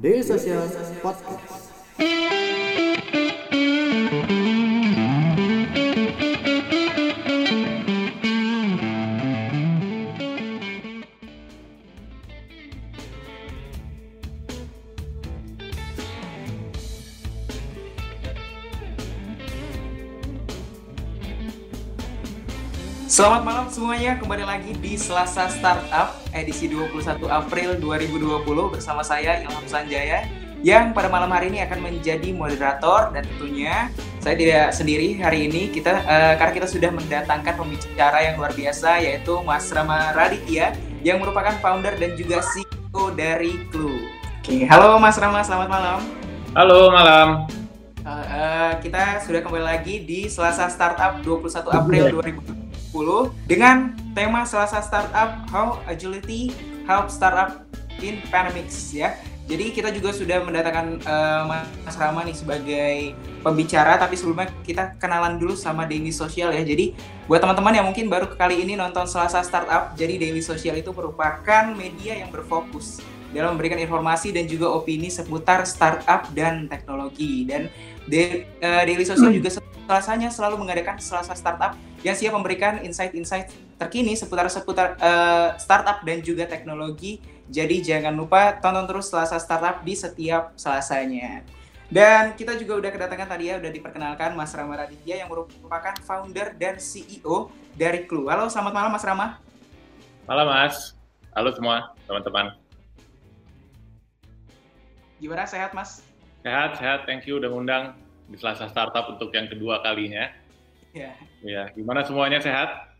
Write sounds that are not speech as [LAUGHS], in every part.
Daily Social Podcast. Selamat malam semuanya, kembali lagi di Selasa Startup edisi 21 April 2020 bersama saya Ilham Sanjaya yang pada malam hari ini akan menjadi moderator dan tentunya saya tidak sendiri hari ini kita eh, karena kita sudah mendatangkan pembicara yang luar biasa yaitu Mas Rama Raditya yang merupakan founder dan juga CEO dari Clue. Oke, halo Mas Rama, selamat malam. Halo, malam. Eh, eh, kita sudah kembali lagi di Selasa Startup 21 April 2020 dengan tema Selasa Startup How Agility Help Startup in Pandemics ya. Jadi kita juga sudah mendatangkan eh, Mas Rama nih sebagai pembicara tapi sebelumnya kita kenalan dulu sama Daily Social ya. Jadi buat teman-teman yang mungkin baru kali ini nonton Selasa Startup, jadi Daily Social itu merupakan media yang berfokus dalam memberikan informasi dan juga opini seputar startup dan teknologi. Dan De- eh, Daily Social juga selasanya selalu mengadakan Selasa Startup yang siap memberikan insight-insight terkini seputar seputar eh, startup dan juga teknologi. Jadi jangan lupa tonton terus Selasa Startup di setiap Selasanya. Dan kita juga udah kedatangan tadi ya, udah diperkenalkan Mas Rama Raditya yang merupakan founder dan CEO dari Clue. Halo, selamat malam Mas Rama. Malam, Mas. Halo semua, teman-teman. Gimana sehat Mas? Sehat, sehat. Thank you udah ngundang di Selasa Startup untuk yang kedua kalinya. Ya, Ya, gimana semuanya sehat?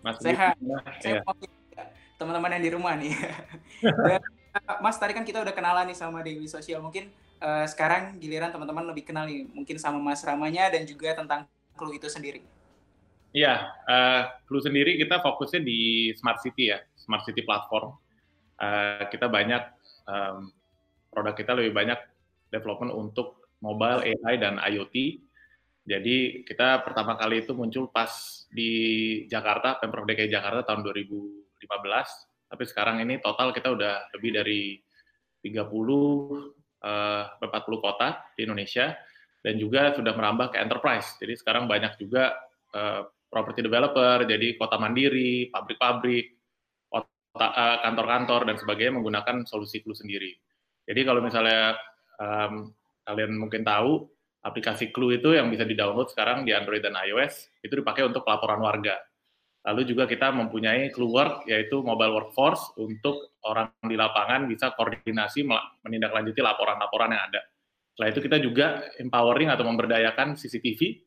Mas Sehat. saya Ya. teman-teman yang di rumah nih. [LAUGHS] Dan, uh, Mas tadi kan kita udah kenalan nih sama Dewi Sosial. Mungkin uh, sekarang giliran teman-teman lebih kenal nih, mungkin sama Mas Ramanya dan juga tentang Clue itu sendiri. Iya, eh, Clue sendiri kita fokusnya di smart city ya, smart city platform. Eh, kita banyak em, produk kita lebih banyak development untuk mobile AI dan IoT. Jadi kita pertama kali itu muncul pas di Jakarta, Pemprov DKI Jakarta tahun 2015. Tapi sekarang ini total kita udah lebih dari 30 eh, 40 kota di Indonesia dan juga sudah merambah ke enterprise. Jadi sekarang banyak juga eh, property developer, jadi kota mandiri, pabrik-pabrik, eh, kantor-kantor dan sebagainya menggunakan solusi Clue sendiri. Jadi kalau misalnya em, kalian mungkin tahu, aplikasi Clue itu yang bisa di-download sekarang di Android dan iOS, itu dipakai untuk laporan warga. Lalu juga kita mempunyai Clue Work, yaitu mobile workforce untuk orang di lapangan bisa koordinasi menindaklanjuti laporan-laporan yang ada. Setelah itu kita juga empowering atau memberdayakan CCTV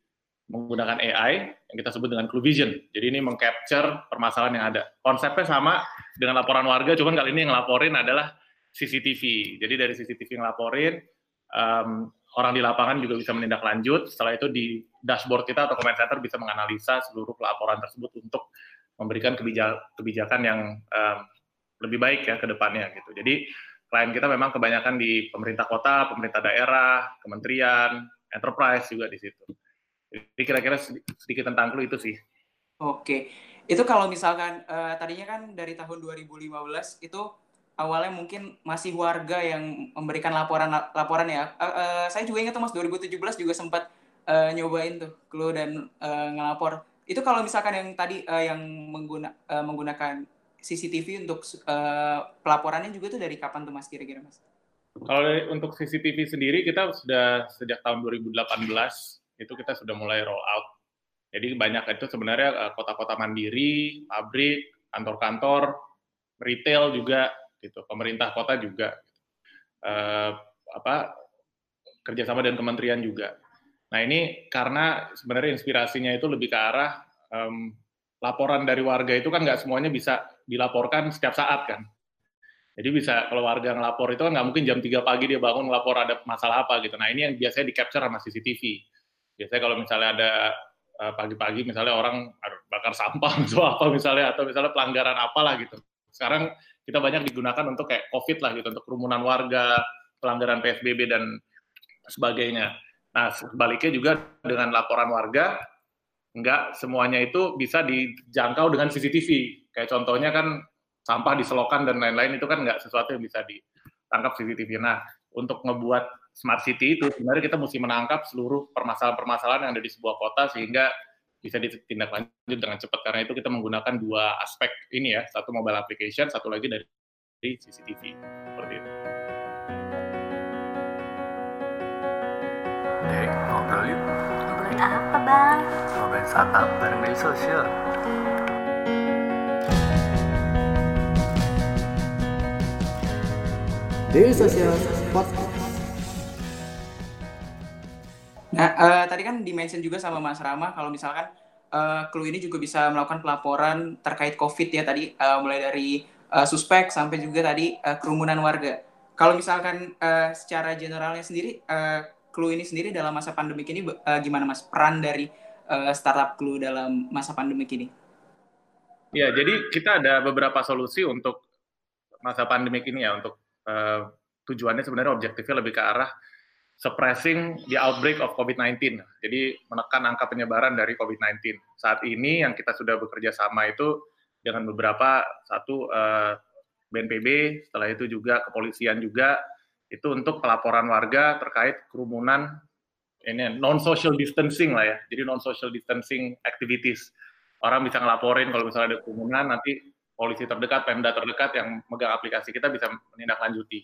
menggunakan AI yang kita sebut dengan Clue Vision. Jadi ini mengcapture permasalahan yang ada. Konsepnya sama dengan laporan warga, cuman kali ini yang ngelaporin adalah CCTV. Jadi dari CCTV yang laporin, em, orang di lapangan juga bisa menindaklanjut. Setelah itu di dashboard kita atau comment center bisa menganalisa seluruh laporan tersebut untuk memberikan kebija- kebijakan yang em, lebih baik ya ke depannya gitu. Jadi klien kita memang kebanyakan di pemerintah kota, pemerintah daerah, kementerian, enterprise juga di situ. Jadi kira-kira sedi- sedikit tentang Clue itu sih. Oke, itu kalau misalkan eh, tadinya kan dari tahun 2015 itu awalnya mungkin masih warga yang memberikan laporan laporan ya. Eh, eh, saya juga ingat tuh Mas 2017 juga sempat eh, nyobain tuh Clue dan eh, ngelapor. Itu kalau misalkan yang tadi eh, yang mengguna, eh, menggunakan CCTV untuk eh, pelaporannya juga tuh dari kapan tuh Mas kira-kira Mas? Kalau untuk CCTV sendiri kita sudah sejak tahun 2018 itu kita sudah mulai roll out. Jadi banyak itu sebenarnya kota-kota mandiri, pabrik, kantor-kantor, retail juga gitu, pemerintah kota juga eh, apa kerjasama dengan kementerian juga. Nah ini karena sebenarnya inspirasinya itu lebih ke arah em, laporan dari warga itu kan nggak semuanya bisa dilaporkan setiap saat kan. Jadi bisa kalau warga ngelapor itu kan nggak mungkin jam 3 pagi dia bangun ngelapor ada masalah apa gitu. Nah ini yang biasanya di capture sama CCTV. Biasanya kalau misalnya ada eh, pagi-pagi misalnya orang bakar sampah [LAUGHS] atau apa misalnya atau misalnya pelanggaran apalah gitu. Sekarang kita banyak digunakan untuk kayak COVID lah gitu untuk kerumunan warga, pelanggaran PSBB dan sebagainya. Nah sebaliknya juga dengan laporan warga nggak semuanya itu bisa dijangkau dengan CCTV. Kayak contohnya kan sampah di selokan dan lain-lain itu kan nggak sesuatu yang bisa di tangkap CCTV. Nah, untuk ngebuat smart city itu sebenarnya kita mesti menangkap seluruh permasalahan-permasalahan yang ada di sebuah kota sehingga bisa ditindaklanjut dengan cepat karena itu kita menggunakan dua aspek ini ya satu mobile application satu lagi dari CCTV seperti itu. Dek, ngobrol yuk. Ngobrolin apa bang? Ngobrolin startup bareng media sosial. Daily Social Podcast. Nah, eh, tadi kan dimention juga sama Mas Rama kalau misalkan eh, Clue ini juga bisa melakukan pelaporan terkait COVID ya tadi eh, mulai dari eh, suspek sampai juga tadi eh, kerumunan warga. Kalau misalkan eh, secara generalnya sendiri eh, Clue ini sendiri dalam masa pandemik ini eh, gimana Mas peran dari eh, startup Clue dalam masa pandemik ini? Ya, jadi kita ada beberapa solusi untuk masa pandemik ini ya untuk uh, tujuannya sebenarnya objektifnya lebih ke arah suppressing the outbreak of COVID-19. Jadi menekan angka penyebaran dari COVID-19. Saat ini yang kita sudah bekerja sama itu dengan beberapa satu BNPB, setelah itu juga kepolisian juga itu untuk pelaporan warga terkait kerumunan ini non social distancing lah ya. Jadi non social distancing activities. Orang bisa ngelaporin kalau misalnya ada kerumunan nanti polisi terdekat, Pemda terdekat yang megang aplikasi kita bisa menindaklanjuti.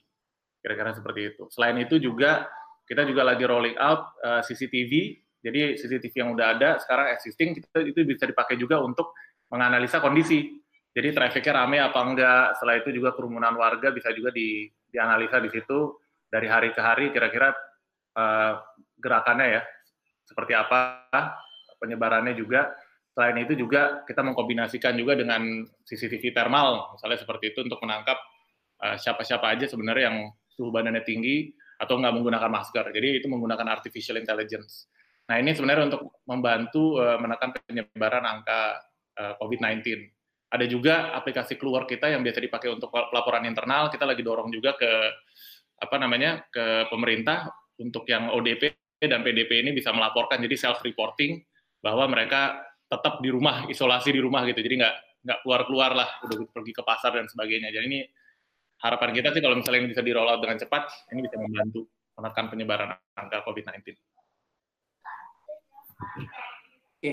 Kira-kira seperti itu. Selain itu juga kita juga lagi rolling out uh, CCTV. Jadi CCTV yang udah ada sekarang existing kita itu bisa dipakai juga untuk menganalisa kondisi. Jadi trafficnya rame apa enggak. Setelah itu juga kerumunan warga bisa juga di, dianalisa di situ dari hari ke hari kira-kira uh, gerakannya ya seperti apa penyebarannya juga. Selain itu juga kita mengkombinasikan juga dengan CCTV thermal, misalnya seperti itu untuk menangkap uh, siapa-siapa aja sebenarnya yang suhu badannya tinggi atau nggak menggunakan masker. Jadi itu menggunakan artificial intelligence. Nah ini sebenarnya untuk membantu uh, menekan penyebaran angka uh, COVID-19. Ada juga aplikasi keluar kita yang biasa dipakai untuk pelaporan internal. Kita lagi dorong juga ke apa namanya ke pemerintah untuk yang ODP dan PDP ini bisa melaporkan jadi self reporting bahwa mereka tetap di rumah, isolasi di rumah gitu. Jadi nggak nggak keluar-keluar lah, udah pergi ke pasar dan sebagainya. Jadi ini harapan kita sih kalau misalnya ini bisa di roll out dengan cepat, ini bisa membantu menekan penyebaran angka COVID-19. Oke,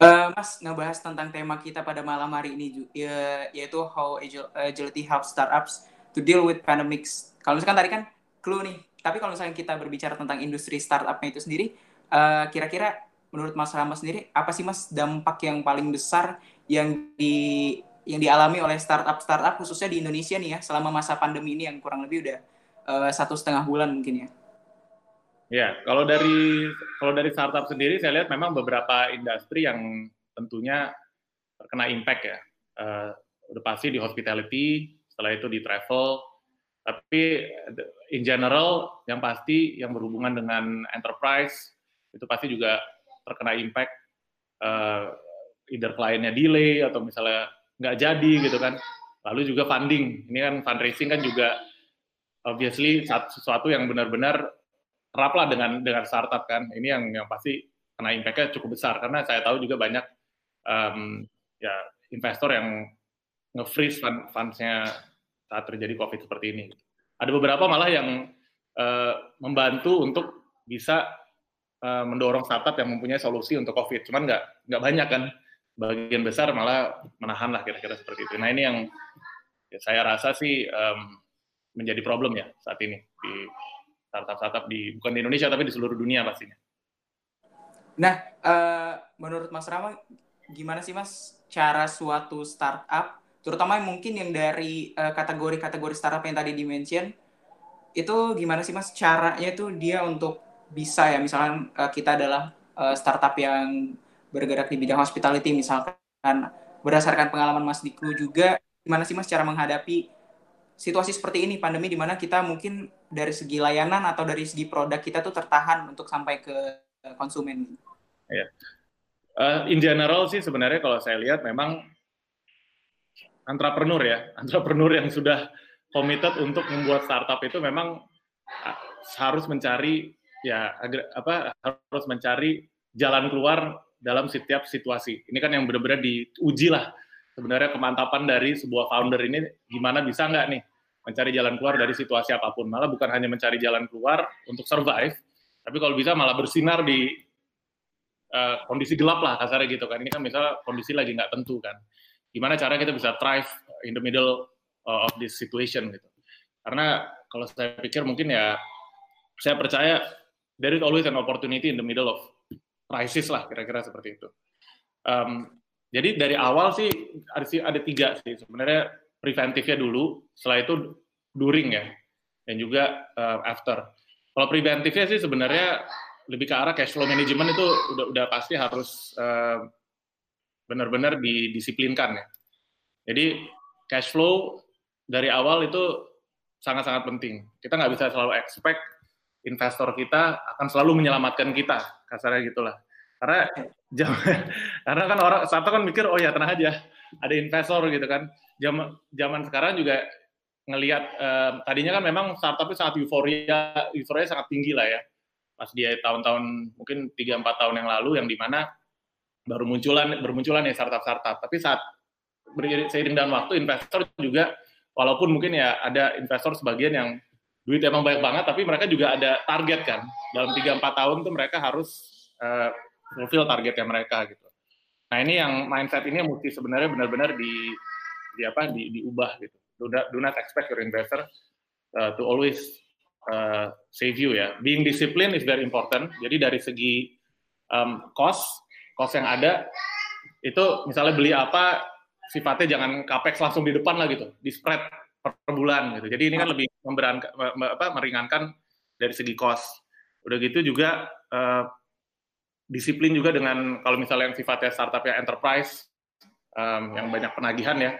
uh, Mas ngebahas tentang tema kita pada malam hari ini ya, yaitu how agility helps startups to deal with pandemics. Kalau misalkan tadi kan clue nih, tapi kalau misalnya kita berbicara tentang industri startupnya itu sendiri, kira-kira uh, menurut Mas Rama sendiri apa sih Mas dampak yang paling besar yang di yang dialami oleh startup startup khususnya di Indonesia nih ya selama masa pandemi ini yang kurang lebih udah uh, satu setengah bulan mungkin ya. Ya, kalau dari kalau dari startup sendiri saya lihat memang beberapa industri yang tentunya terkena impact ya. Uh, udah pasti di hospitality, setelah itu di travel, tapi in general yang pasti yang berhubungan dengan enterprise itu pasti juga terkena impact uh, either kliennya delay atau misalnya nggak jadi gitu kan. Lalu juga funding. Ini kan fundraising kan juga obviously sesuatu yang benar-benar erat lah dengan dengan startup kan. Ini yang yang pasti kena impact-nya cukup besar karena saya tahu juga banyak um, ya investor yang nge-freeze fund, funds-nya saat terjadi COVID seperti ini. Ada beberapa malah yang uh, membantu untuk bisa uh, mendorong startup yang mempunyai solusi untuk COVID. Cuman nggak nggak banyak kan. Bagian besar malah menahan lah kira-kira seperti itu. Nah ini yang ya, saya rasa sih um, menjadi problem ya saat ini di startup-startup di bukan di Indonesia tapi di seluruh dunia pastinya. Nah, uh, menurut Mas Rama, gimana sih Mas cara suatu startup, terutama mungkin yang dari kategori-kategori uh, startup yang tadi dimention, itu gimana sih Mas caranya itu dia untuk bisa ya misalkan uh, kita adalah startup yang bergerak di bidang hospitality misalkan berdasarkan pengalaman Mas Diklu juga gimana sih Mas cara menghadapi situasi seperti ini pandemi di mana kita mungkin dari segi layanan atau dari segi produk kita tuh tertahan untuk sampai ke konsumen. Ya. Uh, in general sih sebenarnya kalau saya lihat memang entrepreneur ya, [LAUGHS] entrepreneur yang sudah committed untuk membuat startup itu memang harus mencari ya apa harus mencari jalan keluar dalam setiap situasi. Ini kan yang benar-benar diuji lah sebenarnya kemantapan dari sebuah founder ini gimana bisa nggak nih mencari jalan keluar dari situasi apa pun. Malah bukan hanya mencari jalan keluar untuk survive, tapi kalau bisa malah bersinar di uh, kondisi gelap lah kasarnya gitu kan. Ini kan misalnya kondisi lagi nggak tentu kan. Gimana cara kita bisa thrive in the middle uh, of this situation gitu. Karena kalau saya pikir mungkin ya saya percaya there is always an opportunity in the middle of crisis lah kira-kira seperti itu. Um, jadi dari awal sih ada, ada tiga sih sebenarnya preventifnya dulu, setelah itu during ya, dan juga uh, after. Kalau preventifnya sih sebenarnya lebih ke arah cash flow management itu udah udah pasti harus uh, benar-benar didisiplinkan ya. Jadi cash flow dari awal itu sangat-sangat penting. Kita nggak bisa selalu expect investor kita akan selalu menyelamatkan kita, kasarnya gitulah. Karena [LAUGHS] karena kan orang satu kan mikir oh ya tenang aja, ada investor gitu kan. Zaman zaman sekarang juga ngelihat uh, tadinya kan memang startup itu sangat euforia euforia sangat tinggi lah ya. Pas dia tahun-tahun mungkin 3 4 tahun yang lalu yang di mana baru munculan bermunculan ya startup startup tapi saat seiring dengan waktu investor juga walaupun mungkin ya ada investor sebagian yang duit emang banyak banget tapi mereka juga ada target kan dalam 3 4 tahun tuh mereka harus uh, fulfill targetnya mereka gitu. Nah, ini yang mindset ini yang mesti sebenarnya benar-benar di di apa di, diubah gitu. Do not, do not expect your investor uh, to always uh, save you ya. Being disciplined is very important. Jadi dari segi um, cost, cost yang ada itu misalnya beli apa sifatnya jangan capex langsung di depan lah gitu, di spread per, bulan gitu. Jadi ini kan lebih memberan, apa, meringankan dari segi cost. Udah gitu juga uh, disiplin juga dengan kalau misalnya yang sifatnya startup ya enterprise um, yang banyak penagihan ya.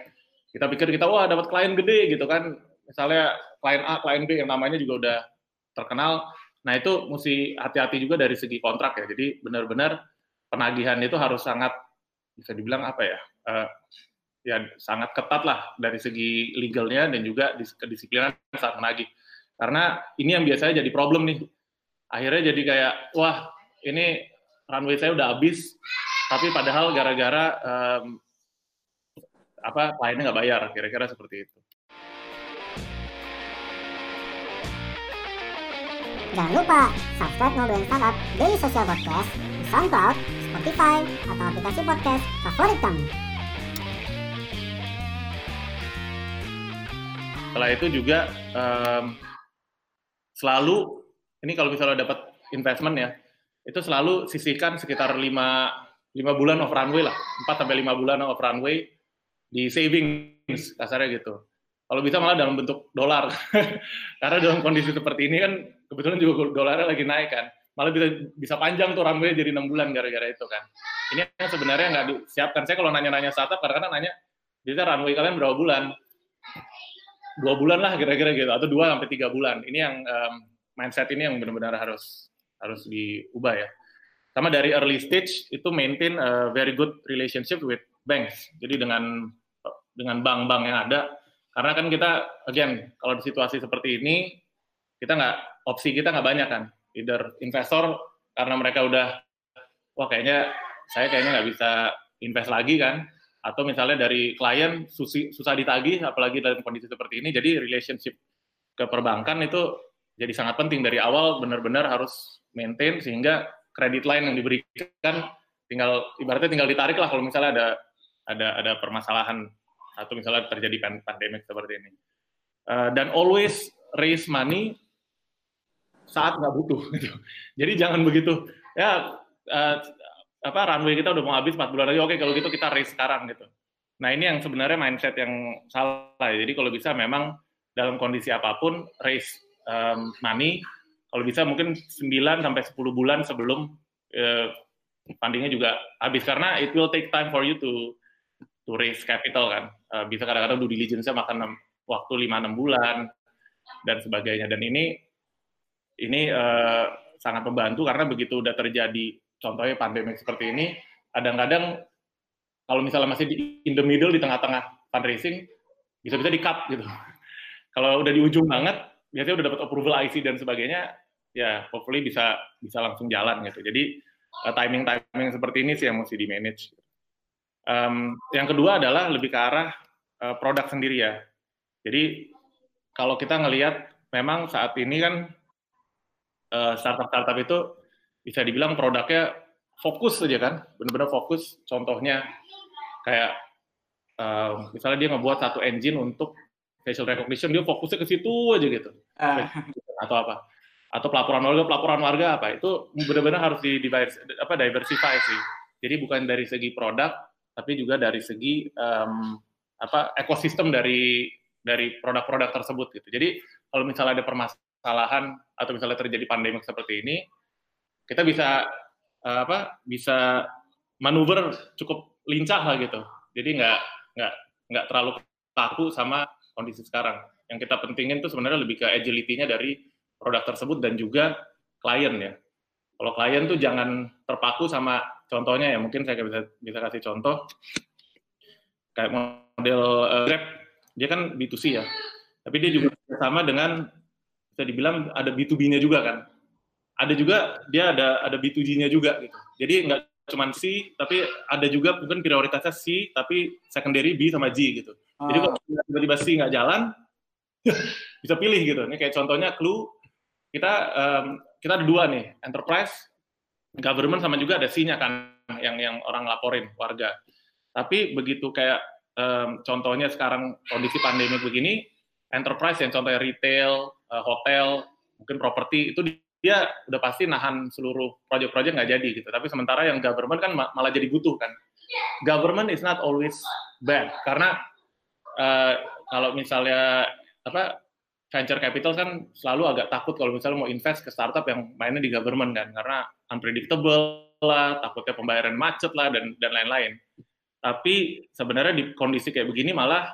Kita pikir kita wah dapat klien gede gitu kan. Misalnya klien A klien B yang namanya juga udah terkenal. Nah itu mesti hati-hati juga dari segi kontrak ya. Jadi benar-benar penagihan itu harus sangat bisa dibilang apa ya uh, ya sangat ketat lah dari segi legalnya dan juga kedisiplinan saat menagih karena ini yang biasanya jadi problem nih akhirnya jadi kayak wah ini runway saya udah habis tapi padahal gara-gara um, apa kliennya nggak bayar kira-kira seperti itu. Jangan lupa subscribe Ngobrolin Startup Daily Social Podcast di SoundCloud, Spotify, atau aplikasi podcast favorit kamu. Setelah itu juga um, selalu ini kalau misalnya dapat investment ya, itu selalu sisihkan sekitar 5 5 bulan of runway lah, 4 sampai 5 bulan of runway di savings kasarnya gitu. Kalau bisa malah dalam bentuk dolar. [LAUGHS] Karena dalam kondisi seperti ini kan kebetulan juga dolarnya lagi naik kan. Malah bisa bisa panjang tuh runway jadi enam bulan gara-gara itu kan. Ini sebenarnya nggak disiapkan. Saya kalau nanya-nanya startup kadang-kadang nanya, bisa runway kalian berapa bulan? Dua bulan lah kira-kira gitu, atau dua sampai tiga bulan. Ini yang um, mindset ini yang benar-benar harus harus diubah ya. Sama dari early stage itu maintain a very good relationship with banks. Jadi dengan dengan bank-bank yang ada karena kan kita again kalau di situasi seperti ini kita nggak opsi kita nggak banyak kan either investor karena mereka udah wah kayaknya saya kayaknya nggak bisa invest lagi kan atau misalnya dari klien susi, susah ditagih apalagi dalam kondisi seperti ini jadi relationship ke perbankan itu jadi sangat penting dari awal benar-benar harus maintain sehingga kredit line yang diberikan tinggal ibaratnya tinggal ditarik lah kalau misalnya ada ada ada permasalahan atau misalnya terjadi pandemik seperti ini. Uh, dan always raise money saat nggak butuh. Gitu. [LAUGHS] Jadi jangan begitu ya uh, apa runway kita udah mau habis 4 bulan lagi oke kalau gitu kita raise sekarang gitu. Nah ini yang sebenarnya mindset yang salah. Jadi kalau bisa memang dalam kondisi apa pun raise um, money kalau bisa mungkin 9 sampai 10 bulan sebelum uh, fundingnya juga habis karena it will take time for you to to raise capital kan. Uh, bisa kadang-kadang due diligence-nya makan waktu 5-6 bulan dan sebagainya. Dan ini ini uh, sangat membantu karena begitu udah terjadi contohnya pandemi seperti ini, kadang-kadang kalau misalnya masih di in the middle di tengah-tengah fundraising bisa-bisa di cut gitu. [LAUGHS] kalau udah di ujung banget, biasanya udah dapat approval IC dan sebagainya, ya hopefully bisa bisa langsung jalan gitu. Jadi uh, timing timing seperti ini sih yang mesti di manage. Um, yang kedua adalah lebih ke arah uh, produk sendiri ya. Jadi kalau kita ngelihat memang saat ini kan uh, startup-startup itu bisa dibilang produknya fokus saja kan, benar-benar fokus. Contohnya kayak uh, misalnya dia ngebuat satu engine untuk facial recognition, dia fokusnya ke situ aja gitu. Uh. Atau apa? Atau pelaporan warga, pelaporan warga apa? Itu benar-benar harus di apa diversify sih. Jadi bukan dari segi produk, tapi juga dari segi um, apa ekosistem dari dari produk-produk tersebut gitu. Jadi kalau misalnya ada permasalahan atau misalnya terjadi pandemi seperti ini, kita bisa uh, apa bisa manuver cukup lincah lah gitu. Jadi nggak nggak nggak terlalu kaku sama kondisi sekarang. Yang kita pentingin itu sebenarnya lebih ke agility-nya dari produk tersebut dan juga klien ya. Kalau klien tuh jangan terpaku sama contohnya ya mungkin saya bisa bisa kasih contoh kayak model uh, Grab dia kan B2C ya. Tapi dia juga sama dengan bisa dibilang ada B2B-nya juga kan. Ada juga dia ada ada B2G-nya juga gitu. Jadi nggak cuma C, tapi ada juga mungkin prioritasnya C, tapi secondary B sama G gitu. Oh. Jadi kalau tiba-tiba C nggak jalan, [LAUGHS] bisa pilih gitu. Ini kayak contohnya Clue, kita um, kita ada dua nih, enterprise, government sama juga ada C-nya kan, yang yang orang laporin warga. Tapi begitu kayak um, contohnya sekarang kondisi pandemi begini, enterprise yang contohnya retail, uh, hotel, mungkin properti itu dia udah pasti nahan seluruh proyek-proyek nggak jadi gitu. Tapi sementara yang government kan malah jadi butuh kan. Government is not always bad karena uh, kalau misalnya apa venture capital kan selalu agak takut kalau misalnya mau invest ke startup yang mainnya di government kan karena unpredictable lah, takutnya pembayaran macet lah dan dan lain-lain. Tapi sebenarnya di kondisi kayak begini malah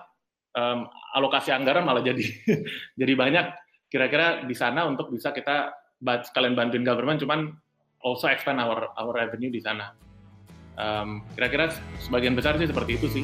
um, alokasi anggaran malah jadi [LAUGHS] jadi banyak kira-kira di sana untuk bisa kita sekalian bantuin government cuman also expand our our revenue di sana. Um, kira-kira sebagian besar sih seperti itu sih.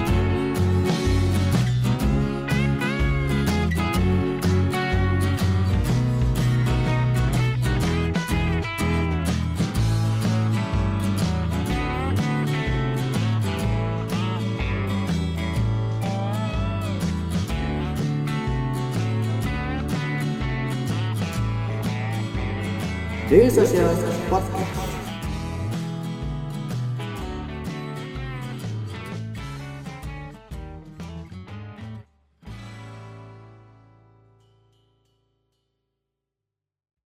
Daily Social Podcast.